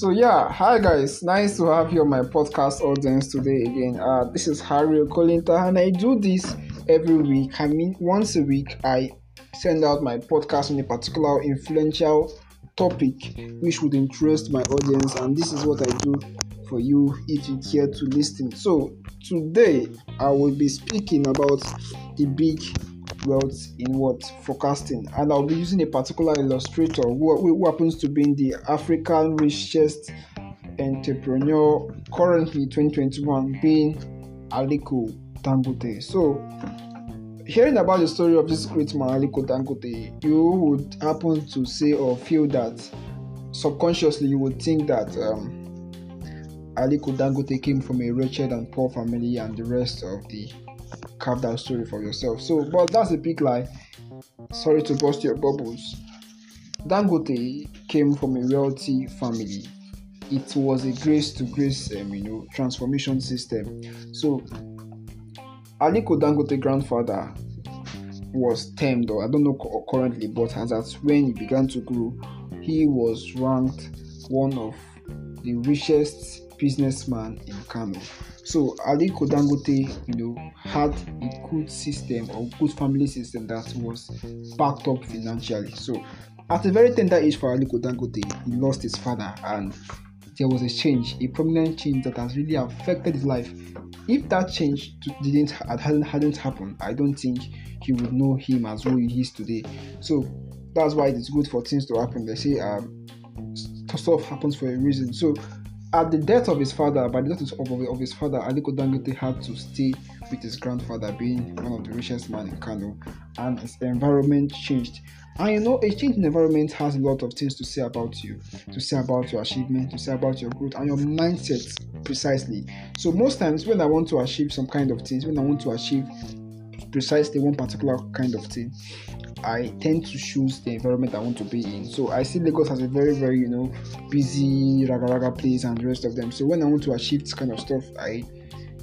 So yeah, hi guys, nice to have you on my podcast audience today again. Uh, this is Harry Okolinta, and I do this every week. I mean, once a week, I send out my podcast on a particular influential topic which would interest my audience, and this is what I do for you if you care to listen. So today, I will be speaking about the big wealth in what? Forecasting. And i'll be using a particular illustrator who, who happens to be in the african richest entrepreneur currently 2021 being aliko dangote. So hearing about the story of this great man aliko dangote you would happen to say or feel that subconsciously you would think that um, aliko dangote came from a wretched and poor family and the rest of the carve that story for yourself. So, but that's a big lie. Sorry to burst your bubbles. Dangote came from a wealthy family. It was a grace to grace, um, you know, transformation system. So, Aliko Dangote grandfather was termed, or I don't know currently, but as at when he began to grow, he was ranked one of the richest businessman in Kano. So Aliko Dangote, you know, had a good system or good family system that was backed up financially. So at a very tender age for Aliko Dangote, he lost his father and there was a change, a prominent change that has really affected his life. If that change didn't hadn't hadn't happened, I don't think he would know him as who he is today. So that's why it's good for things to happen. They say um, stuff happens for a reason. So at the death of his father, by the death of, of, his father, Aliko Dangote had to stay with his grandfather, being one of the richest men in Kano, and his environment changed. And you know, a change in environment has a lot of things to say about you, to say about your achievement, to say about your growth, and your mindset precisely. So most times when I want to achieve some kind of things, when I want to achieve precisely one particular kind of thing, I tend to choose the environment I want to be in. So I see Lagos as a very, very, you know, busy raga raga place and the rest of them. So when I want to achieve this kind of stuff, I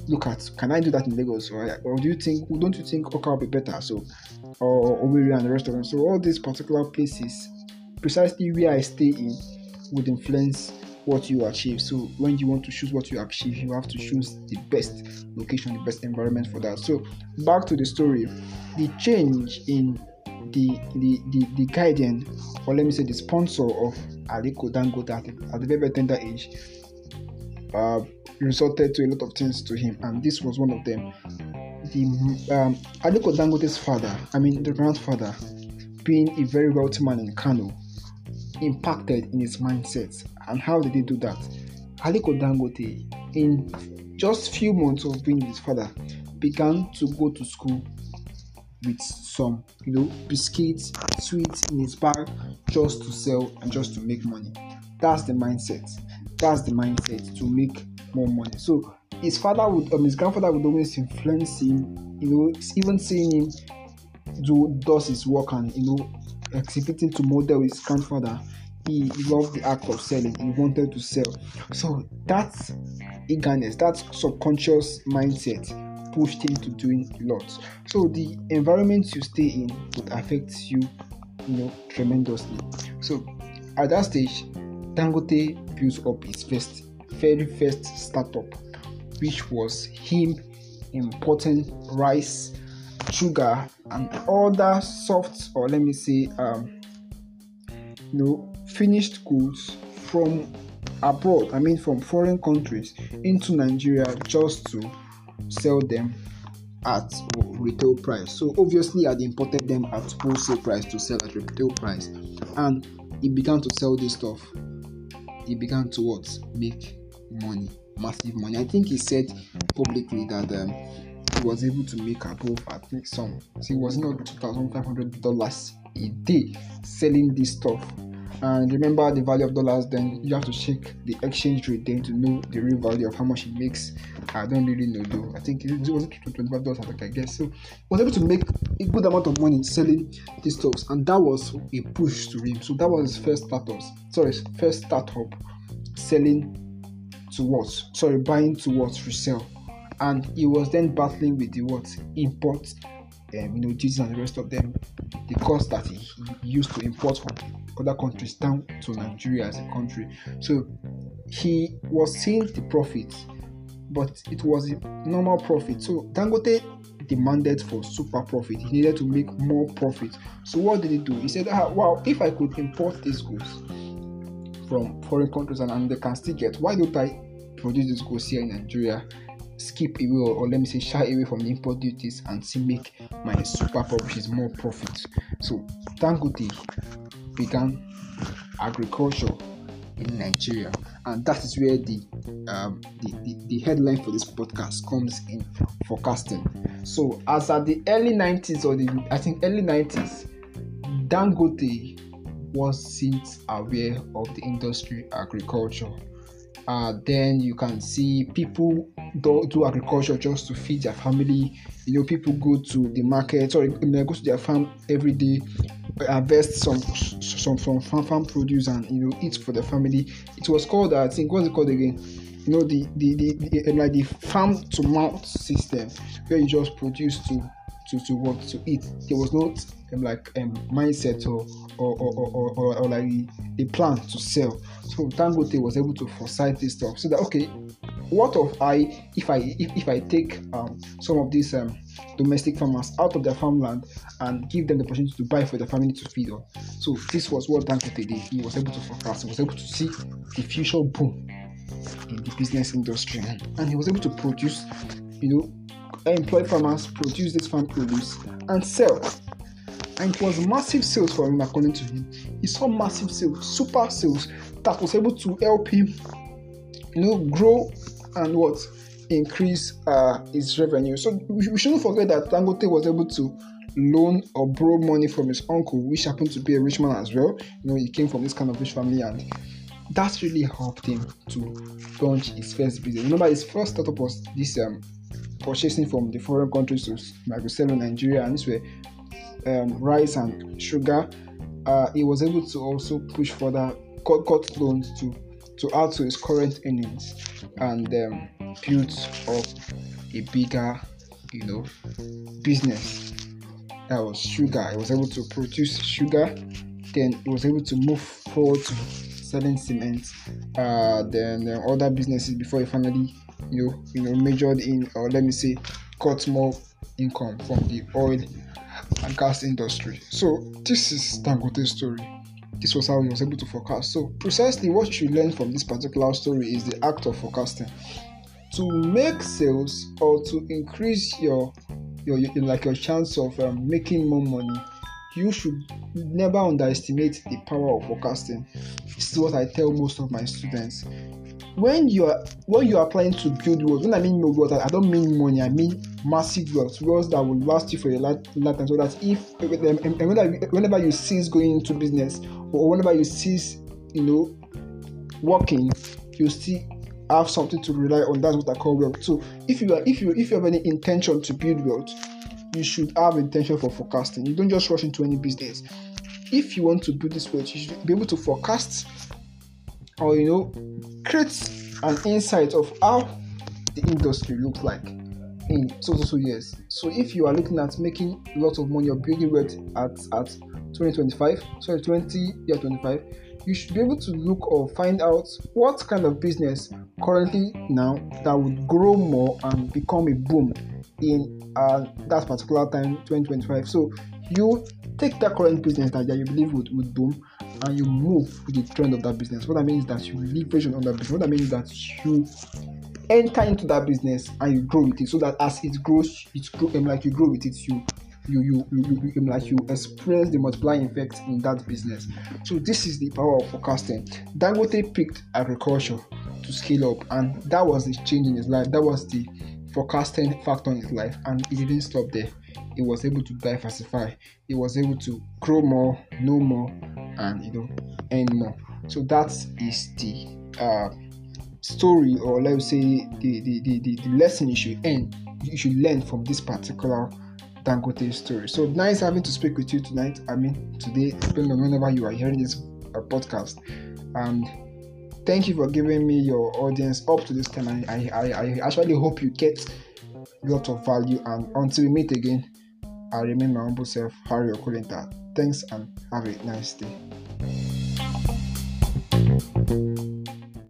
look at can I do that in Lagos or, or do you think don't you think Awka will be better? So or Owerri and the rest of them. So all these particular places, precisely where I stay in, would influence what you achieve. So when you want to choose what you achieve, you have to choose the best location, the best environment for that. So back to the story, the change in the the the, the guardian or let me say the sponsor of Aliko Dangote at, at the very tender age uh, resulted to a lot of things to him. And this was one of them. The um, Aliko Dangote's father I mean the grandfather being a very wealthy man in Kano impacted in his mindset. And how did he do that? Aliko Dangote in just few months of being with his father began to go to school with some, you know, biscuits, sweets in his bag just to sell and just to make money. That's the mindset. That's the mindset to make more money. So his father would, um, his grandfather would always influence him. You know, even seeing him do does his work and you know exhibiting to model his grandfather. He loved the act of selling. He wanted to sell. So that's eagerness. That's subconscious mindset pushed him to doing lots. So the environment you stay in would affect you, you know, tremendously. So at that stage, Dangote built up his first, very first startup, which was him importing rice, sugar, and other soft, or let me say, um, you know, finished goods from abroad. I mean, from foreign countries into Nigeria just to sell them at retail price. So obviously, I imported them at wholesale price to sell at retail price, and he began to sell this stuff. He began to what make money, massive money. I think he said publicly that um, he was able to make above I think some. So it was not two thousand five hundred dollars a day selling this stuff and remember the value of dollars then you have to check the exchange rate then to know the real value of how much it makes. I don't really know though. I think it was 25 dollars i guess. So was able to make a good amount of money selling these stocks and that was a push to him so that was his first startup sorry first startup selling to what? Sorry buying to what? Resell and he was then battling with the what? Import um, you know Jesus and the rest of them the cost that he, he used to import from other countries down to Nigeria as a country. So he was seeing the profit, but it was a normal profit. So Dangote demanded for super profit. He needed to make more profit. So what did he do? He said, ah, "Wow, if I could import these goods from foreign countries and, and they can still get, why don't I produce these goods here in Nigeria?" skip away or, or, let me say shy away from the import duties and see make my super profits more profit. So Dangote began agriculture in Nigeria, and that is where the, um, the, the, the headline for this podcast comes in forecasting. So, as at the early 90s or the I think early 90s, Dangote was since aware of the industry agriculture. Uh, then you can see people do, do agriculture just to feed their family. You know, people go to the market or go to their farm every day harvest some some from farm, farm produce and you know eat for the family. It was called I think what's it called again? You know the the, the, the like the farm to mouth system where you just produce to to, to what to eat. There was not um, like um, mindset or or, or, or, or, or like a plan to sell. So Dangote was able to foresight this stuff so that okay, what of I if I if, if I take um, some of these um, domestic farmers out of their farmland and give them the opportunity to buy for their family to feed on. So this was what Dangote did. He was able to forecast. He was able to see the future boom in the business industry, and he was able to produce, you know, employ farmers, produce this farm produce, and sell. And it was massive sales for him, according to him. He saw massive sales, super sales that was able to help him, you know, grow and what increase uh, his revenue. So we, shouldn't forget that Dangote was able to loan or borrow money from his uncle, which happened to be a rich man as well. You know, he came from this kind of rich family, and that's really helped him to launch his first business. Remember, his first startup was this um, purchasing from the foreign countries to like sell in Nigeria, and this were um, rice and sugar. Uh, he was able to also push further, cut, cut loans to to add to his current earnings, and um, built up a bigger, you know, business. That was sugar. He was able to produce sugar. Then he was able to move forward to selling cement. Uh, then, then other businesses before he finally, you know, you know, majored in, or let me say, got more income from the oil and gas industry. So this is Dangote's story. This was how he was able to forecast. So precisely what you learn from this particular story is the act of forecasting. To make sales or to increase your your, your like your chance of um, making more money you should never underestimate the power of forecasting. This is what i tell most of my students. When you are when you are planning to build wealth when i mean wealth i don't mean money i mean massive wealth wealth that will last you for a lifetime so that if um, um, whenever, whenever you cease going into business or whenever you cease you know working you still have something to rely on. That's what I call wealth. So if you are if you if you have any intention to build wealth, you should have intention for forecasting. You don't just rush into any business. If you want to build this wealth, you should be able to forecast or you know create an insight of how the industry looks like in so so so years. So if you are looking at making a lot of money or building wealth at at 2025, sorry 20 yeah 25 you should be able to look or find out what kind of business currently now that would grow more and become a boom in uh, that particular time 2025 so you take that current business that, that you believe would, would boom and you move with the trend of that business. What i mean is that you leverage on that business. What i mean is that you enter into that business and you grow with it so that as it grows it grow, um, like you grow with it you you you, you, you, like you experience the multiplying effect in that business. So this is the power of forecasting. Dangote picked agriculture to scale up, and that was the change in his life. That was the forecasting factor in his life, and he didn't stop there. He was able to diversify. He was able to grow more, know more, and you know, earn more. So that is the uh, story, or let's say the, the, the, the, the lesson you should earn. You should learn from this particular Dangote story. So nice having to speak with you tonight. I mean, today, depending on whenever you are hearing this uh, podcast. And thank you for giving me your audience up to this time. I, I, I actually hope you get a lot of value. And until we meet again, I remain my humble self, Harry Okolenta. Thanks and have a nice day.